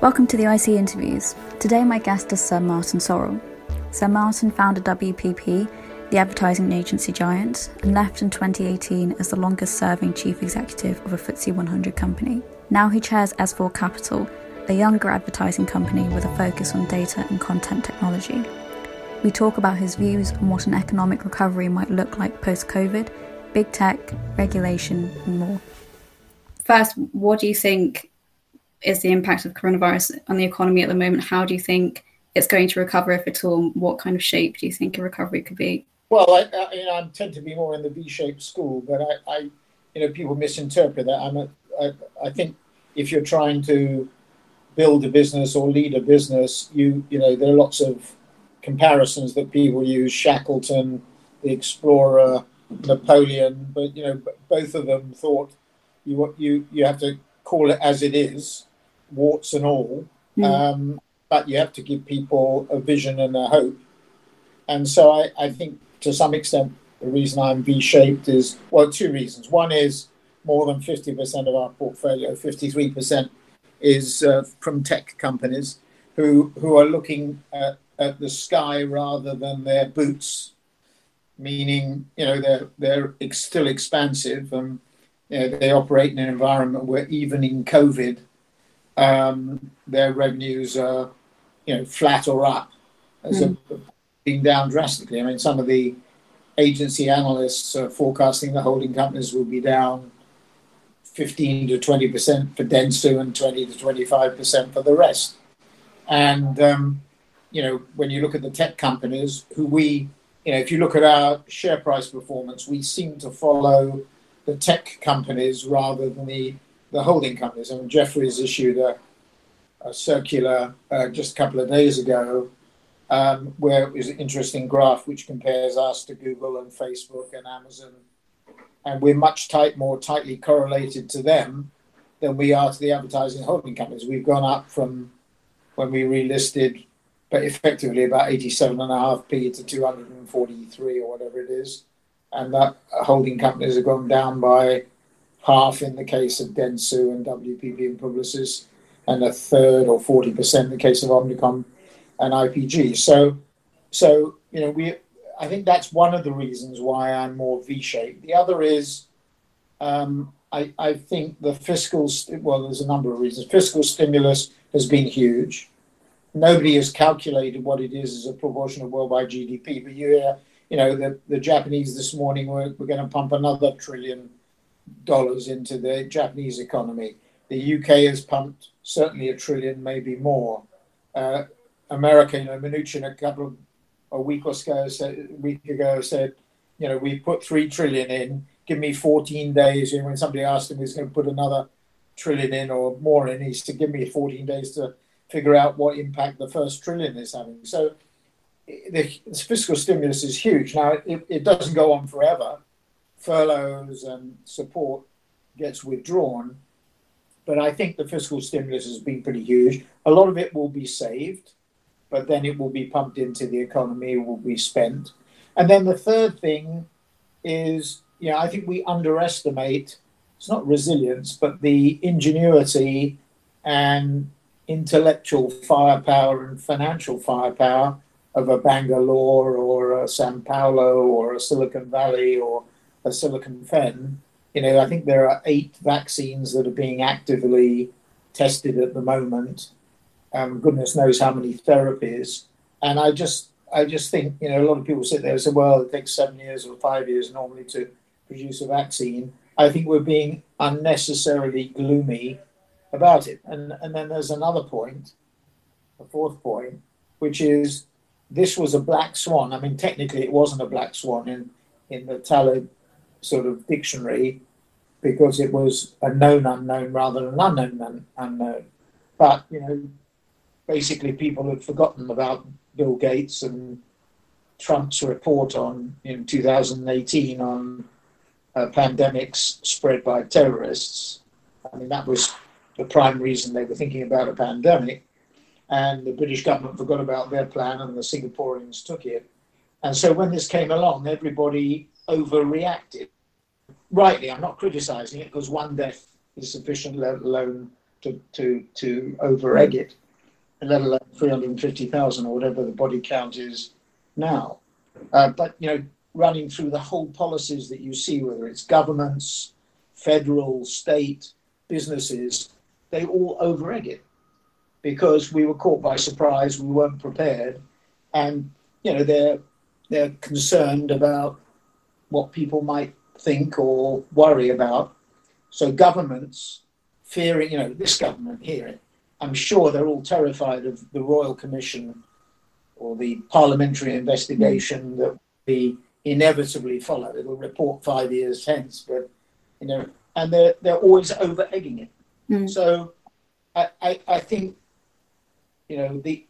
Welcome to the IC interviews. Today, my guest is Sir Martin Sorrell. Sir Martin founded WPP, the advertising agency giant, and left in 2018 as the longest serving chief executive of a FTSE 100 company. Now he chairs S4 Capital, a younger advertising company with a focus on data and content technology. We talk about his views on what an economic recovery might look like post COVID, big tech, regulation, and more. First, what do you think is the impact of coronavirus on the economy at the moment? How do you think it's going to recover, if at all? What kind of shape do you think a recovery could be? Well, I, I, you know, I tend to be more in the V-shaped school, but I, I you know, people misinterpret that. I'm a, I, I think if you're trying to build a business or lead a business, you, you know, there are lots of comparisons that people use: Shackleton, the explorer, Napoleon. But you know, both of them thought you you you have to call it as it is, warts and all. Mm. Um, but you have to give people a vision and a hope. And so I, I think to some extent the reason I'm V-shaped is well, two reasons. One is more than 50% of our portfolio, 53%, is uh, from tech companies who who are looking at, at the sky rather than their boots, meaning you know they're they're ex- still expansive and you know, they operate in an environment where even in COVID, their revenues are you know flat or up as mm. a, being down drastically. I mean, some of the agency analysts are forecasting the holding companies will be down 15 to 20 percent for Dentsu and 20 to 25 percent for the rest. And um, you know, when you look at the tech companies, who we, you know, if you look at our share price performance, we seem to follow the tech companies rather than the the holding companies. I mean, Jefferies issued a, a circular uh, just a couple of days ago um, where it was an interesting graph which compares us to Google and Facebook and Amazon. And we're much tight, more tightly correlated to them than we are to the advertising holding companies. We've gone up from when we relisted, but effectively about 87.5p to 243 or whatever it is. And that holding companies have gone down by half in the case of Dentsu and WPP and Publicis, and a third or 40% in the case of Omnicom and IPG. So, so you know, we I think that's one of the reasons why I'm more V-shaped. The other is, um, I, I think the fiscal st- well, there's a number of reasons. Fiscal stimulus has been huge. Nobody has calculated what it is as a proportion of worldwide GDP, but you hear, you know, the, the Japanese this morning were, we're going to pump another trillion dollars into the Japanese economy. The UK has pumped certainly a trillion, maybe more. Uh, America, you know, Mnuchin a couple of a week or so, said, week ago said, you know, we put three trillion in. Give me 14 days. Know, when somebody asked him, he's going to put another trillion in or more in, he said, give me 14 days to figure out what impact the first trillion is having. So the fiscal stimulus is huge. Now, it, it doesn't go on forever. Furloughs and support gets withdrawn. But I think the fiscal stimulus has been pretty huge. A lot of it will be saved but then it will be pumped into the economy, will be spent. And then the third thing is, you know, I think we underestimate, it's not resilience, but the ingenuity and intellectual firepower and financial firepower of a Bangalore or a Sao Paulo or a Silicon Valley or a Silicon Fen. You know, I think there are eight vaccines that are being actively tested at the moment um, goodness knows how many therapies. And I just, I just think, you know, a lot of people sit there and say, well, it takes seven years or five years normally to produce a vaccine. I think we're being unnecessarily gloomy about it. And, and then there's another point, a fourth point, which is this was a black swan. I mean, technically, it wasn't a black swan in, in the Taleb sort of dictionary because it was a known unknown rather than an unknown unknown. But, you know, basically people had forgotten about Bill Gates and Trump's report on in 2018 on uh, pandemics spread by terrorists. I mean, that was the prime reason they were thinking about a pandemic. And the British government forgot about their plan, and the Singaporeans took it. And so when this came along, everybody overreacted. Rightly, I'm not criticizing it because one death is sufficient, let alone to to to over egg it, let alone three hundred and fifty thousand or whatever the body count is now. Uh, but you know, running through the whole policies that you see, whether it's governments, federal, state, businesses, they all over egg it because we were caught by surprise, we weren't prepared, and you know they're they're concerned about what people might think or worry about. So governments fearing, you know, this government here, I'm sure they're all terrified of the Royal Commission or the parliamentary investigation that will be inevitably followed. It will report five years hence, but you know, and they're they're always over egging it. Mm. So I, I, I think you know the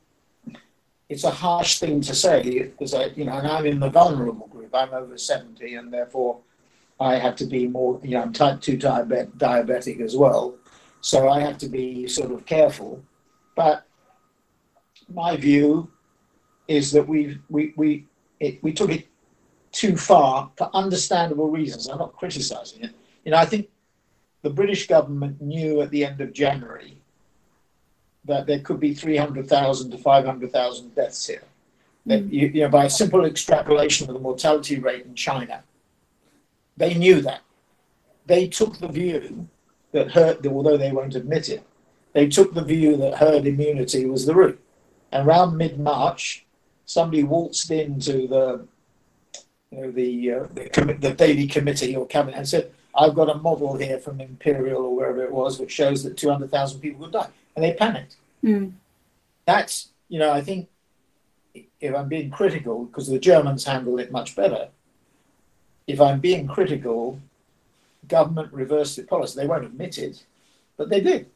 it's a harsh thing to say because I you know and I'm in the vulnerable group. I'm over seventy and therefore I have to be more you know I'm type two diabetic, diabetic as well. So I have to be sort of careful. But my view is that we we we it, we took it too far for understandable reasons. I'm not criticizing it. You know, I think the British government knew at the end of January that there could be 300,000 to 500,000 deaths here. You, you know, by a simple extrapolation of the mortality rate in China, they knew that. They took the view that herd, although they won't admit it, they took the view that herd immunity was the route. And around mid March, somebody waltzed into the you know, the, uh, the, the daily committee or cabinet and said, I've got a model here from Imperial or wherever it was, which shows that 200,000 people would die. And they panicked. Mm. That's, you know, I think if I'm being critical, because the Germans handled it much better, if I'm being critical, government reversed the policy. They won't admit it, but they did.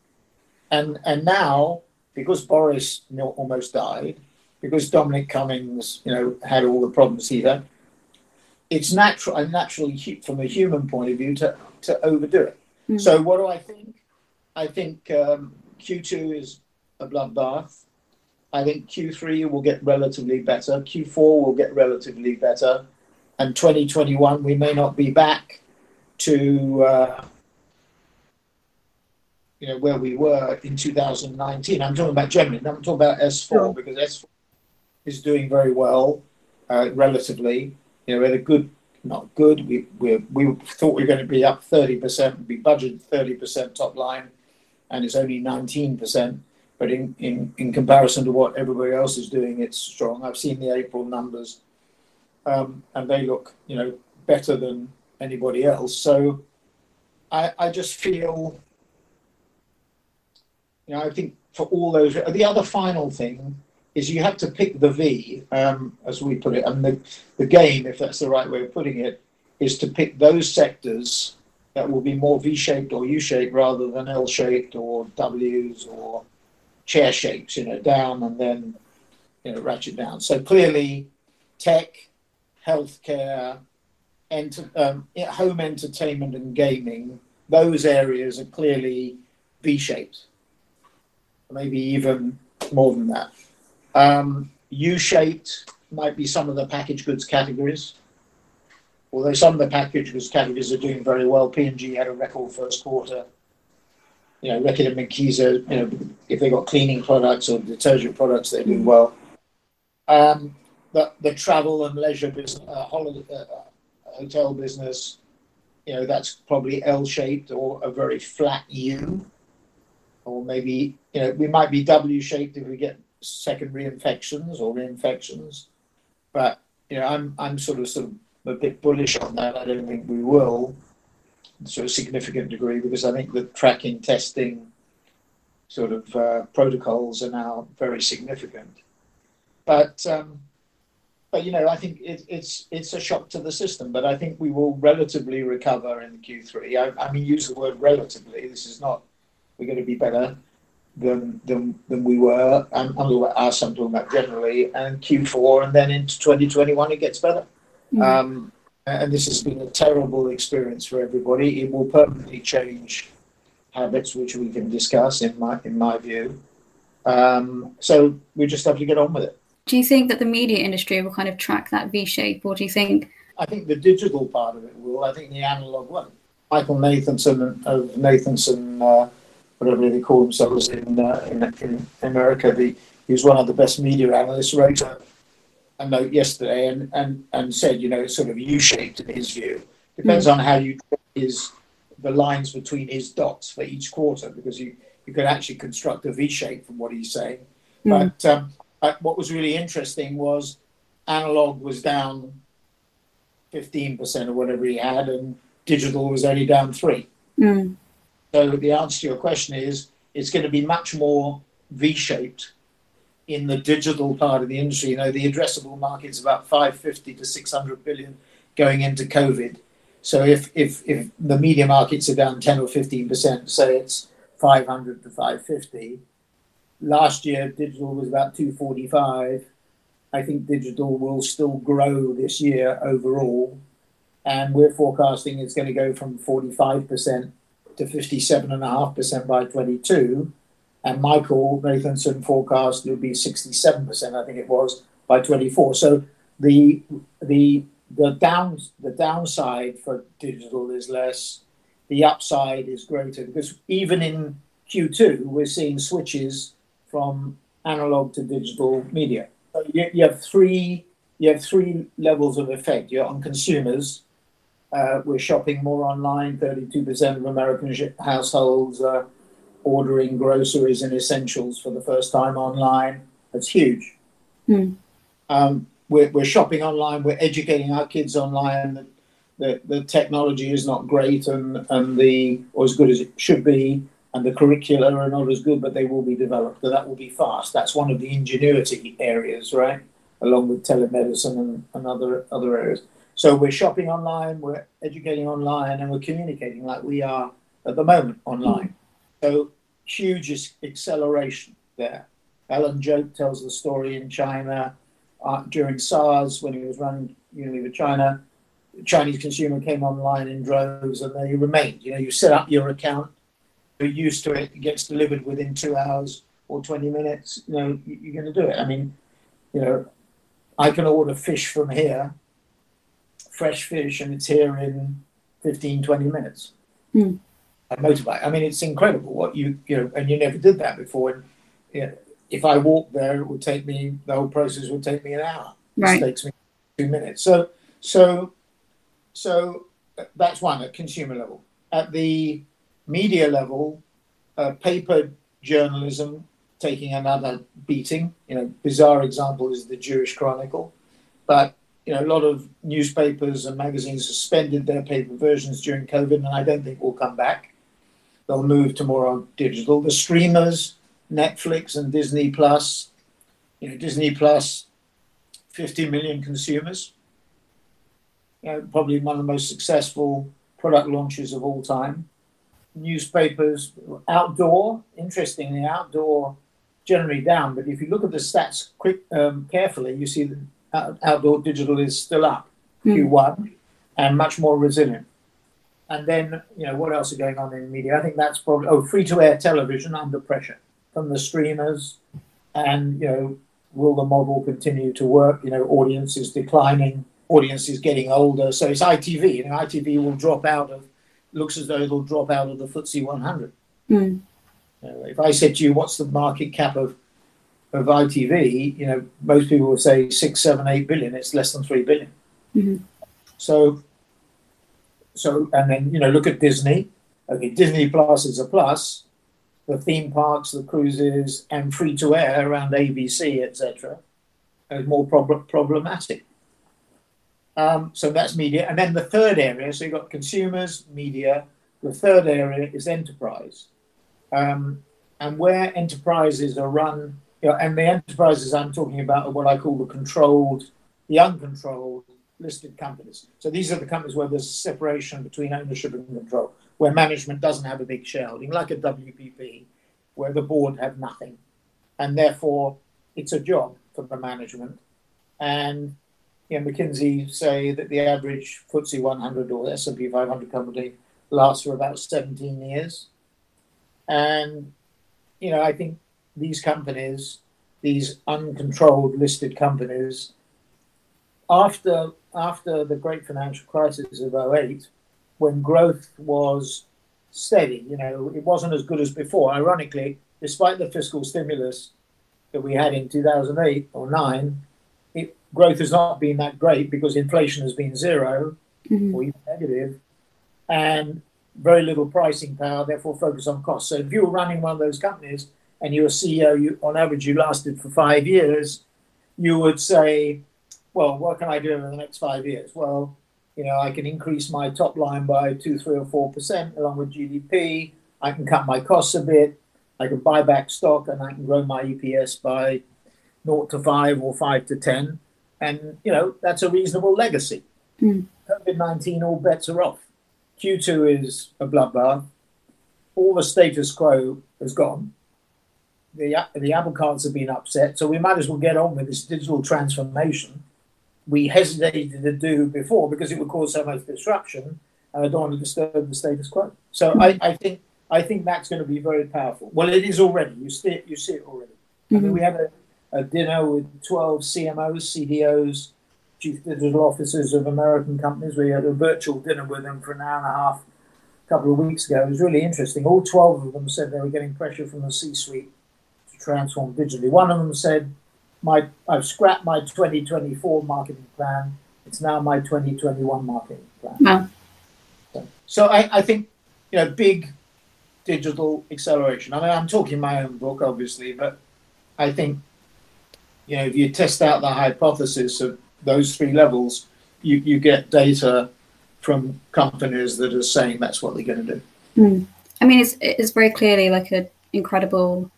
And and now, because Boris almost died, because Dominic Cummings, you know, had all the problems he had, it's natural and naturally from a human point of view to to overdo it. Mm. So what do I think? I think um, Q2 is a bloodbath. I think Q3 will get relatively better. Q4 will get relatively better, and 2021 we may not be back to uh, you know where we were in 2019. I'm talking about Germany. I'm talking about S4 sure. because S4 is doing very well uh, relatively. You know, we had a good, not good. We we we thought we were going to be up 30 percent. We budgeted 30 percent top line, and it's only 19 percent. But in, in, in comparison to what everybody else is doing, it's strong. I've seen the April numbers, um, and they look, you know, better than anybody else. So I, I just feel, you know, I think for all those, the other final thing is you have to pick the V, um, as we put it, and the, the game, if that's the right way of putting it, is to pick those sectors that will be more V-shaped or U-shaped rather than L-shaped or W's or chair shapes, you know, down and then, you know, ratchet down. So clearly, tech, healthcare, enter, um, home entertainment and gaming, those areas are clearly V-shaped, maybe even more than that. Um, U-shaped might be some of the packaged goods categories, although some of the packaged goods categories are doing very well. P&G had a record first quarter. You know, Reckitt and Benckiser, you know, if they got cleaning products or detergent products, they're doing well. Um, the, the travel and leisure business, uh, holiday, uh, hotel business, you know, that's probably L-shaped or a very flat U, or maybe you know we might be W-shaped if we get secondary infections or reinfections. But you know, I'm I'm sort of sort of a bit bullish on that. I don't think we will to a significant degree because I think the tracking, testing, sort of uh, protocols are now very significant. But um, but you know, I think it, it's it's a shock to the system. But I think we will relatively recover in Q3. I, I mean, use the word relatively. This is not we're going to be better than than, than we were. I'm, I'm talking about us. I'm talking about generally, and Q4, and then into 2021 it gets better. Mm-hmm. Um, and this has been a terrible experience for everybody. It will permanently change habits, which we can discuss in my in my view. Um, so we just have to get on with it. Do you think that the media industry will kind of track that V shape, or do you think? I think the digital part of it will. I think the analog one. Michael Nathanson of Nathanson uh, whatever they call themselves in, uh, in, in America. The, he was one of the best media analysts, wrote a, a note yesterday and, and, and said, you know, it's sort of U-shaped in his view. Depends mm. on how you his the lines between his dots for each quarter, because you, you could actually construct a V shape from what he's saying. Mm. But um, what was really interesting was analog was down 15% or whatever he had, and digital was only down three. Mm. So the answer to your question is it's going to be much more V-shaped in the digital part of the industry. You know, the addressable market is about 550 to 600 billion going into COVID. So if, if, if the media markets are down 10 or 15%, say it's 500 to 550, last year digital was about 245 I think digital will still grow this year overall. And we're forecasting it's going to go from 45% to 57.5% by 22. And Michael Nathanson forecast it would be 67%, I think it was, by 24. So the the the down the downside for digital is less, the upside is greater because even in Q2 we're seeing switches from analog to digital media you, you have three you have three levels of effect. You're on consumers. Uh, we're shopping more online. Thirty-two percent of American sh- households are ordering groceries and essentials for the first time online. That's huge. Mm. Um, we're, we're shopping online. We're educating our kids online. The, the, the technology is not great and, and the or as good as it should be and the curricula are not as good, but they will be developed. So that will be fast. That's one of the ingenuity areas, right? Along with telemedicine and, and other other areas. So we're shopping online, we're educating online, and we're communicating like we are at the moment online. So huge acceleration there. Alan Jope tells the story in China uh, during SARS when he was running Unilever China. Chinese consumer came online in droves and they remained. You know, you set up your account you're used to it, it gets delivered within two hours or 20 minutes, you know, you're going to do it. I mean, you know, I can order fish from here, fresh fish, and it's here in 15, 20 minutes. Mm. A motorbike. I mean, it's incredible what you, you know, and you never did that before. And you know, if I walk there, it would take me, the whole process would take me an hour. Right. It takes me two minutes. So, so, so that's one at consumer level. At the media level, uh, paper journalism taking another beating. You know, bizarre example is the Jewish Chronicle, but you know, a lot of newspapers and magazines suspended their paper versions during COVID, and I don't think we'll come back. They'll move to more on digital. The streamers, Netflix and Disney Plus. You know, Disney Plus, 50 million consumers. You know, probably one of the most successful product launches of all time newspapers outdoor. Interestingly, outdoor generally down, but if you look at the stats quick um, carefully, you see that outdoor digital is still up mm. Q1 and much more resilient. And then, you know, what else is going on in media? I think that's probably oh, free to air television under pressure from the streamers, and you know, will the model continue to work? You know, audience is declining, audience is getting older, so it's ITV. You know, ITV will drop out of looks as though it'll drop out of the FTSE 100. Mm. Uh, if I said to you, what's the market cap of of ITV? You know, most people would say six, seven, eight billion. It's less than three billion. Mm-hmm. So, so, and then you know, look at Disney. Okay, Disney Plus is a plus. The theme parks, the cruises, and free to air around ABC, etc., is more prob- problematic. Um, so that's media. And then the third area, so you've got consumers, media. The third area is enterprise. Um, and where enterprises are run, you know, and the enterprises I'm talking about are what I call the controlled, the uncontrolled listed companies. So these are the companies where there's a separation between ownership and control, where management doesn't have a big shareholding, like a WPP, where the board have nothing. And therefore, it's a job for the management. And you know, McKinsey say that the average FTSE 100 or S&P 500 company lasts for about 17 years. And, you know, I think these companies, these uncontrolled listed companies, after after the great financial crisis of 08, when growth was steady. You know, it wasn't as good as before. Ironically, despite the fiscal stimulus that we had in 2008 or 9, it, growth has not been that great because inflation has been 0 mm-hmm. or even negative, and very little pricing power, therefore focus on cost. So if you were running one of those companies and you're a CEO, you, on average, you lasted for five years, you would say, well, what can I do over the next five years? Well, you know, I can increase my top line by two, three, or four percent along with GDP. I can cut my costs a bit. I can buy back stock, and I can grow my EPS by 0 to 5 or 5 to 10. And, you know, that's a reasonable legacy. Mm. COVID 19, all bets are off. Q2 is a bloodbath. All the status quo has gone. The, the apple carts have been upset. So we might as well get on with this digital transformation we hesitated to do before because it would cause so much disruption and I don't want to disturb the status quo. So I, I think I think that's going to be very powerful. Well, it is already. You see it. You see it already. Mm-hmm. I mean, mm-hmm. we had a, a dinner with twelve CMOs, CDOs, chief digital officers of American companies. We had a virtual dinner with them for an hour and a half a couple of weeks ago. It was really interesting. All twelve of them said they were getting pressure from the C-suite transform digitally. One of them said, "My I've scrapped my 2024 marketing plan. It's now my 2021 marketing plan." Wow. So, so I, I think you know big digital acceleration. I mean, I'm talking my own book, obviously, but I think, you know, if you test out the hypothesis of those three levels, you, you get data from companies that are saying that's what they're going to do. Mm. I mean, it's, it's very clearly like an incredible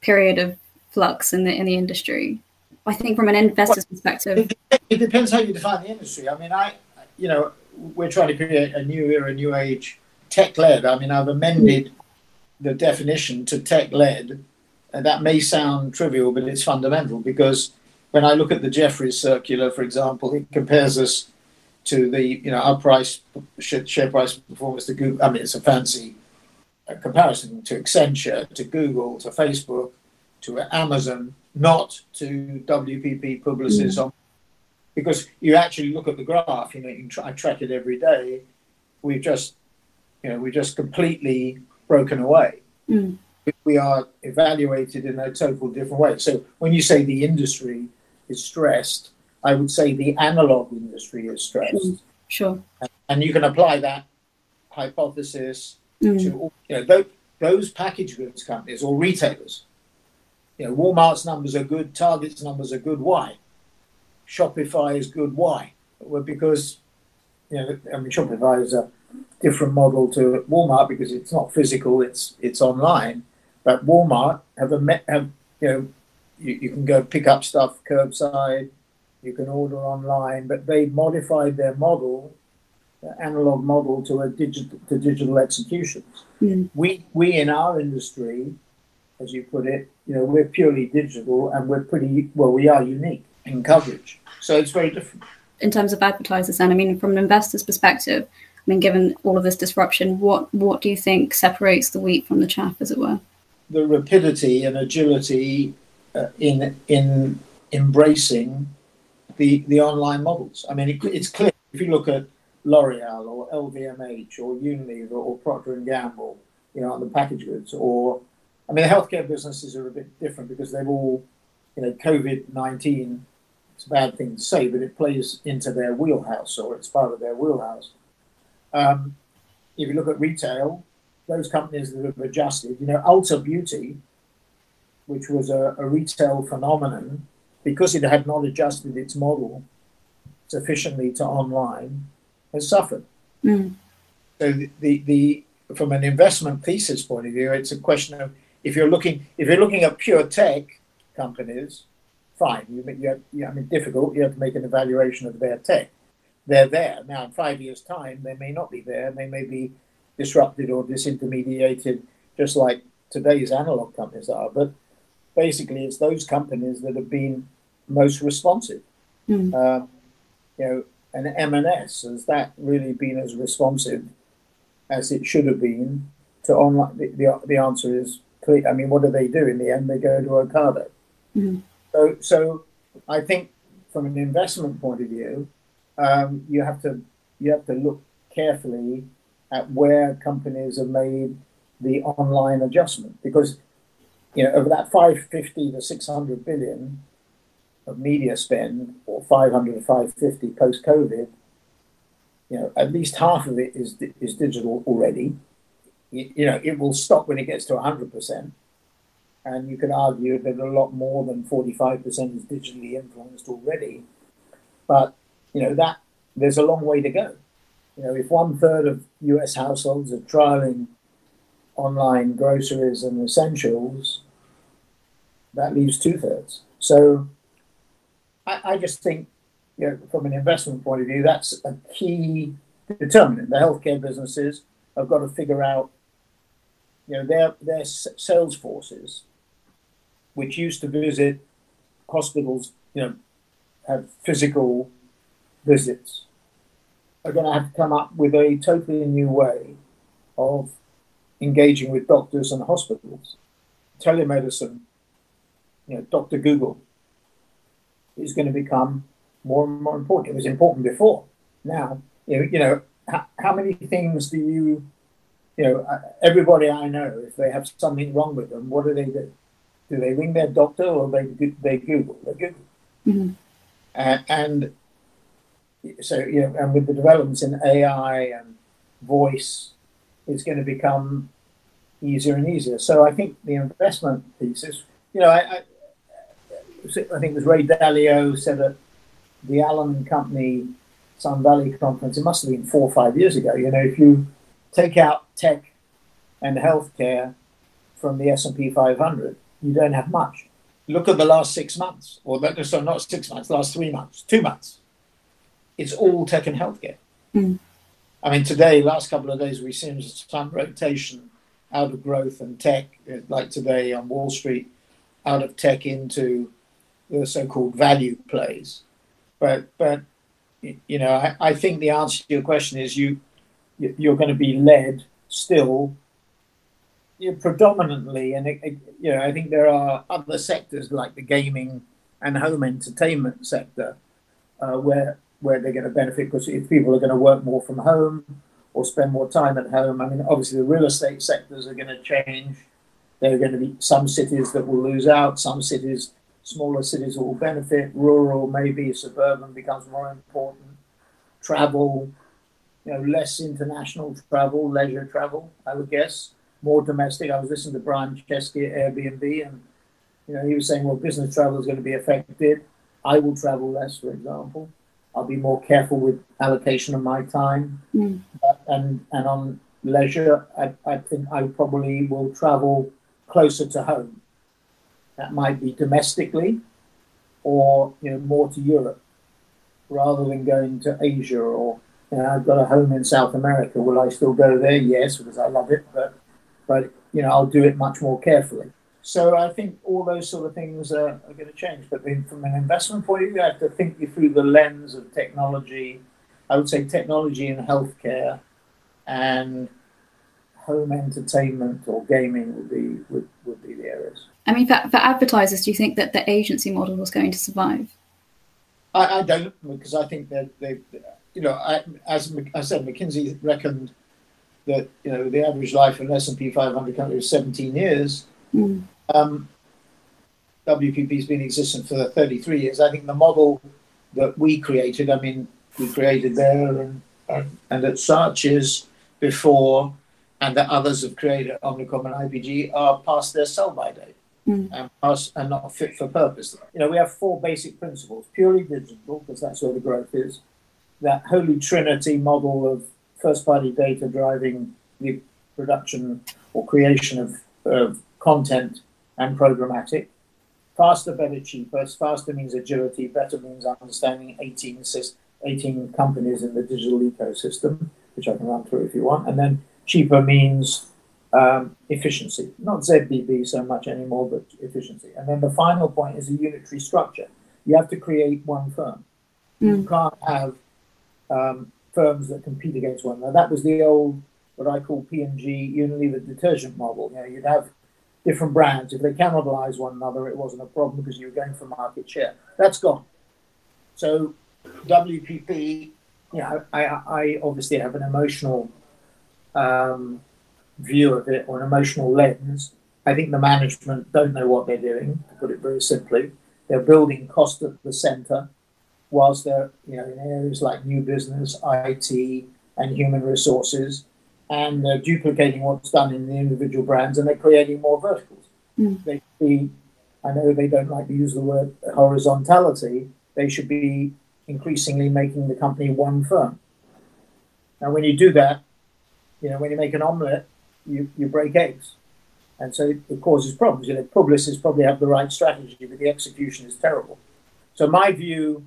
period of flux in the in the industry. I think from an investor's well, perspective, it, depends how you define the industry. I mean, I, you know, we're trying to create a new era, new age tech led. I mean, I've amended the definition to tech led. And that may sound trivial, but it's fundamental because when I look at the Jefferies circular, for example, it compares us to the, you know, our price, share price performance to Google. I mean, it's a fancy uh, comparison to Accenture, to Google, to Facebook, to Amazon, not to WPP Publicis. Mm. Because you actually look at the graph, you know, you try, I track it every day. We've just you know, we're just completely broken away. Mm. We are evaluated in a total different way. So when you say the industry is stressed, I would say the analog industry is stressed. Mm. Sure. And, and, you can apply that hypothesis mm. you know those, those package goods companies or retailers. You know, Walmart's numbers are good, Target's numbers are good. Why? Shopify is good. Why? Well, because you know, I mean, Shopify is a different model to Walmart because it's not physical; it's it's online. But Walmart have a have you know you, you can go pick up stuff curbside, you can order online, but they modified their model, analog model, to a digital to digital executions. Mm. We we in our industry, as you put it, you know, we're purely digital and we're pretty well. We are unique in coverage, so it's very different. In terms of advertisers, and I mean, from an investor's perspective, I mean, given all of this disruption, what what do you think separates the wheat from the chaff, as it were? The rapidity and agility uh, in in embracing the the online models. I mean, it, it's clear if you look at L'Oreal or LVMH or Unilever or Procter and Gamble, you know, on the package goods, or I mean, the healthcare businesses are a bit different because they've all, you know, COVID nineteen. It's a bad thing to say, but it plays into their wheelhouse or it's part of their wheelhouse. Um, if you look at retail, those companies that have adjusted, you know, Ulta Beauty, which was a, a retail phenomenon, because it had not adjusted its model sufficiently to online, has suffered. Mm. So the, the, the from an investment thesis point of view, it's a question of if you're looking if you're looking at pure tech companies, fine. You, you have, you, I mean, difficult. You have to make an evaluation of their tech they're there. Now, in five years' time, they may not be there. They may be disrupted or disintermediated, just like today's analog companies are. But basically, it's those companies that have been most responsive. Mm. Um, you know, and M&S has that really been as responsive as it should have been to online? The, the, the answer is clear. I mean, what do they do in the end? They go to Ocado. Mm. So, so I think from an investment point of view, um, you have to you have to look carefully at where companies have made the online adjustment because you know over that 550 to 600 billion of media spend or 500 to 550 post covid you know at least half of it is is digital already. You, you know it will stop when it gets to 100% and you could argue that a lot more than 45% is digitally influenced already. But you know that there's a long way to go. You know, if one third of US households are trialing online groceries and essentials, that leaves two thirds. So I, I, just think, you know, from an investment point of view, that's a key determinant. The healthcare businesses have got to figure out, you know, their their sales forces, which used to visit hospitals, you know, have physical visits are going to have to come up with a totally new way of engaging with doctors and hospitals. Telemedicine, you know, Dr. Google is going to become more and more important. It was important before. Now, you know, you know how, how many things do you, you know, uh, everybody I know, if they have something wrong with them, what do they do? Do they ring their doctor or they they Google? They Google. Mm-hmm. Uh, and so you know, and with the developments in AI and voice, it's going to become easier and easier. So I think the investment thesis, you know, I, I, I think it was Ray Dalio said at the Allen Company Sun Valley conference. It must have been four or five years ago. You know, if you take out tech and healthcare from the S and P 500, you don't have much. Look at the last six months, or that, so not six months, last three months, two months it's all tech and healthcare. Mm. I mean, today, last couple of days, we've seen some rotation out of growth and tech, like today on Wall Street, out of tech into the so-called value plays. But, but you know, I, I think the answer to your question is you you're going to be led still you know, predominantly, and it, it, you know, I think there are other sectors like the gaming and home entertainment sector uh, where where they're going to benefit because if people are going to work more from home or spend more time at home, I mean, obviously the real estate sectors are going to change. There are going to be some cities that will lose out, some cities, smaller cities will benefit, rural, maybe suburban becomes more important. Travel, you know, less international travel, leisure travel, I would guess, more domestic. I was listening to Brian Chesky at Airbnb, and you know, he was saying, well, business travel is going to be affected. I will travel less, for example. I'll be more careful with allocation of my time. Mm. and and on leisure, I, I think I probably will travel closer to home. That might be domestically, or you know more to Europe, rather than going to Asia or you know, I've got a home in South America. Will I still go there? Yes, because I love it, but but you know I'll do it much more carefully. So I think all those sort of things are, are going to change. But from an investment point of view, you have to think you through the lens of technology. I would say technology in healthcare and home entertainment or gaming would be would, would be the areas. I mean, for, for advertisers, do you think that the agency model was going to survive? I, I don't because I think that they, you know, I, as I said, McKinsey reckoned that you know the average life of an S and P 500 company is 17 years. Mm. Um, WPP's been existent for 33 years. I think the model that we created, I mean, we created there and, and, at Saatchi's before, and that others have created Omnicom and IPG are past their sell by date mm. and, past, and not fit for purpose. You know, we have four basic principles purely digital, because that's where the growth is. That holy trinity model of first party data driving the production or creation of, of content and programmatic. Faster, better, cheaper. Faster means agility, better means understanding 18, 18 companies in the digital ecosystem, which I can run through if you want. And then cheaper means um, efficiency, not ZBB so much anymore, but efficiency. And then the final point is a unitary structure. You have to create one firm. Mm. You can't have um, firms that compete against one another. That was the old, what I call P&G Unilever detergent model. You know, you'd have different brands. If they cannibalize one another, it wasn't a problem because you were going for market share. That's gone. So WPP, you know, I, I obviously have an emotional um, view of it or an emotional lens. I think the management don't know what they're doing, to put it very simply. They're building cost at the center, whilst they're you know in areas like new business, IT, and human resources, and they're duplicating what's done in the individual brands, and they're creating more verticals. Mm. They be, I know they don't like to use the word horizontality. They should be increasingly making the company one firm. Now, when you do that, you know when you make an omelette, you, you break eggs. And so it, it causes problems. You know, Publicis probably have the right strategy, but the execution is terrible. So my view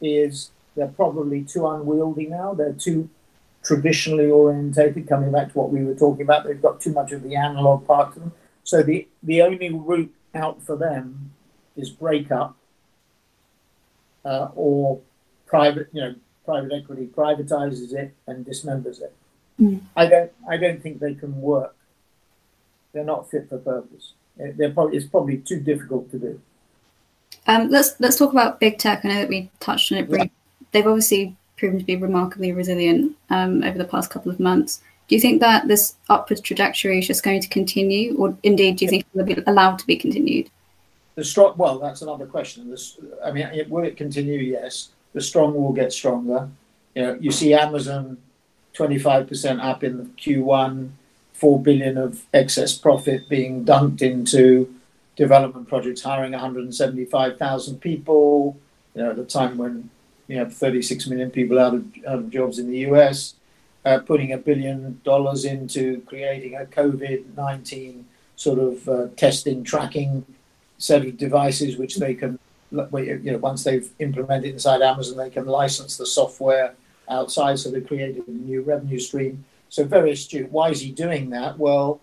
is they're probably too unwieldy now. They're too traditionally orientated, coming back to what we were talking about. They've got too much of the analog part to them. So the, the only route out for them is breakup uh, or private, you know, private equity privatizes it and dismembers it. Mm. I don't I don't think they can work. They're not fit for purpose. They're probably it's probably too difficult to do. Um, let's let's talk about big tech. I know that we touched on it briefly. Yeah. They've obviously proven to be remarkably resilient um, over the past couple of months. Do you think that this upward trajectory is just going to continue, or indeed do you think it will be allowed to be continued? The strong, well, that's another question. This, I mean, will it continue? Yes. The strong will get stronger. You know, you see Amazon 25% up in the Q1, 4 billion of excess profit being dumped into development projects, hiring 175,000 people, you know, at a time when you have 36 million people out of, out of jobs in the US, uh, putting a billion dollars into creating a COVID 19 sort of uh, testing, tracking set of devices, which they can, you know, once they've implemented inside Amazon, they can license the software outside, so they created a new revenue stream. So very astute. Why is he doing that? Well,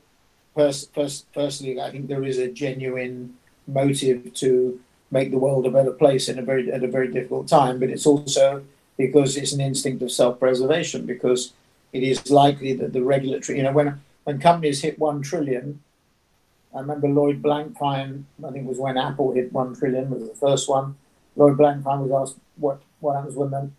first, first, firstly, I think there is a genuine motive to make the world a better place in a very at a very difficult time, but it's also because it's an instinct of self-preservation because it is likely that the regulatory, you know, when when companies hit one trillion, I remember Lloyd Blankfein, I think it was when Apple hit one trillion was the first one. Lloyd Blankfein was asked what what happens when the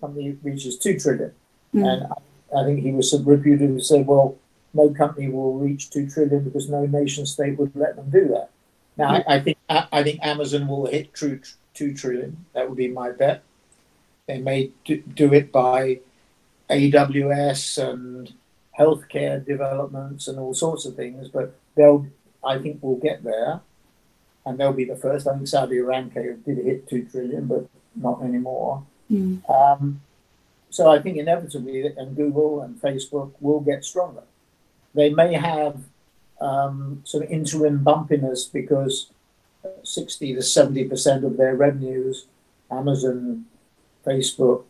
company reaches two trillion, mm. and I, I, think he was reputed to say, well, no company will reach two trillion because no nation state would let them do that. Now, mm. I, I, think I, think Amazon will hit true two trillion. That would be my bet. They may do, do it by AWS and healthcare developments and all sorts of things, but they'll I think we'll get there, and they'll be the first. I think Saudi Aramco did hit two trillion, but not anymore. Mm. Um, so I think inevitably, and Google and Facebook will get stronger. They may have um, of interim bumpiness because 60 to 70 percent of their revenues, Amazon, Facebook,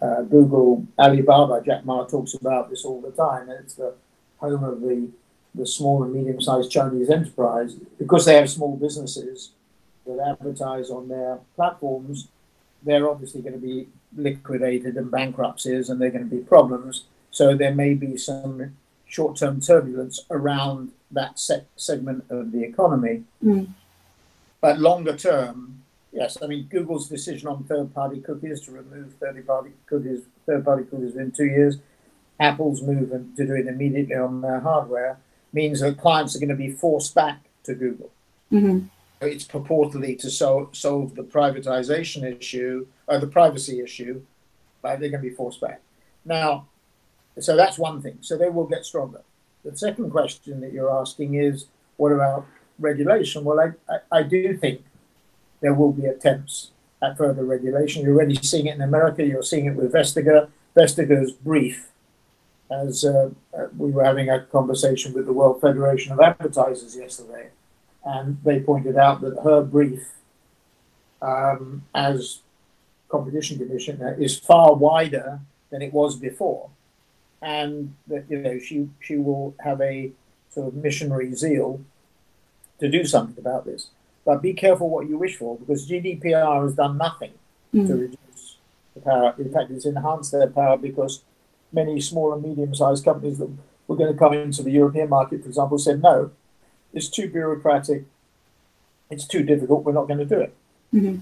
uh, Google, Alibaba, Jack Ma talks about this all the time. And it's the home of the, the small and medium sized Chinese enterprise. Because they have small businesses that advertise on their platforms, they're obviously going to be liquidated and bankruptcies and they're going to be problems. So there may be some short term turbulence around that se- segment of the economy. Mm. But longer term, yes, I mean, Google's decision on third party cookies to remove third party cookies, third party cookies in two years, Apple's move to do it immediately on their hardware means that clients are going to be forced back to Google. Mm-hmm it's purportedly to so, solve the privatization issue or the privacy issue, but they're going to be forced back. Now, so that's one thing. So they will get stronger. The second question that you're asking is, what about regulation? Well, I, I, I do think there will be attempts at further regulation. You're already seeing it in America. You're seeing it with Vestager. Vestager's brief, as uh, uh we were having a conversation with the World Federation of Advertisers yesterday, and they pointed out that her brief um, as competition commissioner is far wider than it was before, and that you know she she will have a sort of missionary zeal to do something about this. But be careful what you wish for, because GDPR has done nothing mm. to reduce the power. In fact, it's enhanced their power because many small and medium-sized companies that were going to come into the European market, for example, said no it's too bureaucratic, it's too difficult, we're not going to do it. Mm-hmm.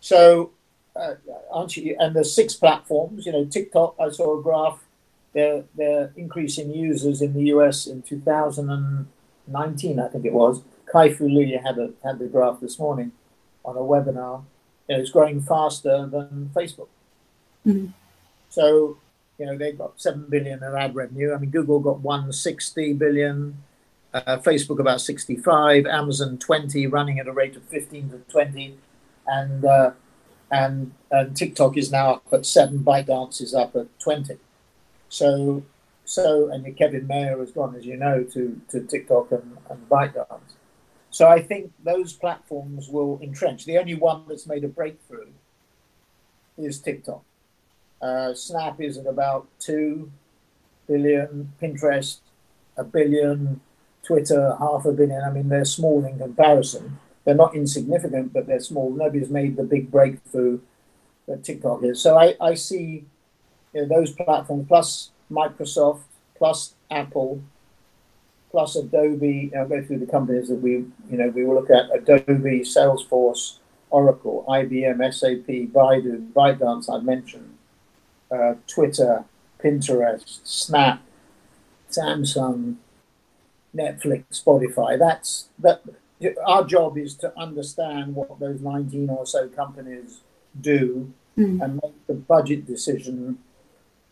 So, uh, aren't you? And there's six platforms, you know, TikTok, I saw a graph their they're increasing users in the US in 2019, I think it was. Kai Fu Lee had a, had the graph this morning on a webinar. You know, it's growing faster than Facebook. Mm-hmm. So you know they've got seven billion in ad revenue. I mean, Google got 160 billion. Uh, Facebook about 65, Amazon 20, running at a rate of 15 to 20, and uh, and and TikTok is now up at seven. ByteDance is up at 20. So, so and Kevin Mayer has gone, as you know, to, to TikTok and, and ByteDance. So I think those platforms will entrench. The only one that's made a breakthrough is TikTok. Uh, Snap is at about two billion, Pinterest a billion, Twitter half a billion. I mean, they're small in comparison. They're not insignificant, but they're small. Nobody's made the big breakthrough that TikTok is. So I, I see you know, those platforms plus Microsoft plus Apple plus Adobe. I'll go through the companies that we you know we will look at: Adobe, Salesforce, Oracle, IBM, SAP, Baidu, ByteDance. I mentioned uh, Twitter, Pinterest, Snap, Samsung, Netflix, Spotify. That's that. Our job is to understand what those 19 or so companies do mm. and make the budget decision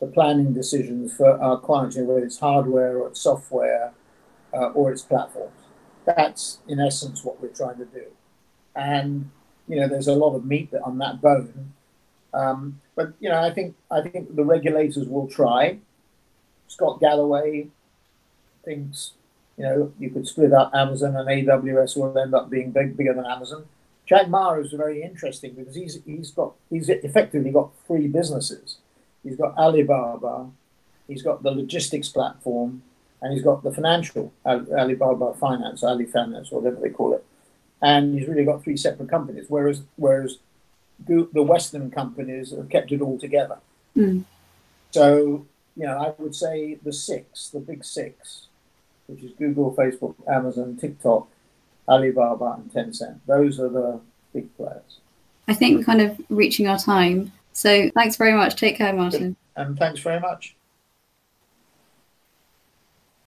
the planning decisions for our clients, you know, whether it's hardware or it's software uh, or it's platforms. That's in essence what we're trying to do. And you know, there's a lot of meat on that bone. Um, but you know, I think I think the regulators will try. Scott Galloway thinks you know you could split up Amazon and AWS will end up being big, bigger than Amazon. Jack Ma is very interesting because he's he's got he's effectively got three businesses. He's got Alibaba, he's got the logistics platform, and he's got the financial Alibaba Finance, Ali Finance, whatever they call it. And he's really got three separate companies, whereas whereas the Western companies have kept it all together. Mm. So you know, I would say the six, the big six, which is Google, Facebook, Amazon, TikTok, Alibaba, and Tencent. Those are the big players. I think we're kind of reaching our time. So thanks very much. Take care, Martin. And thanks very much.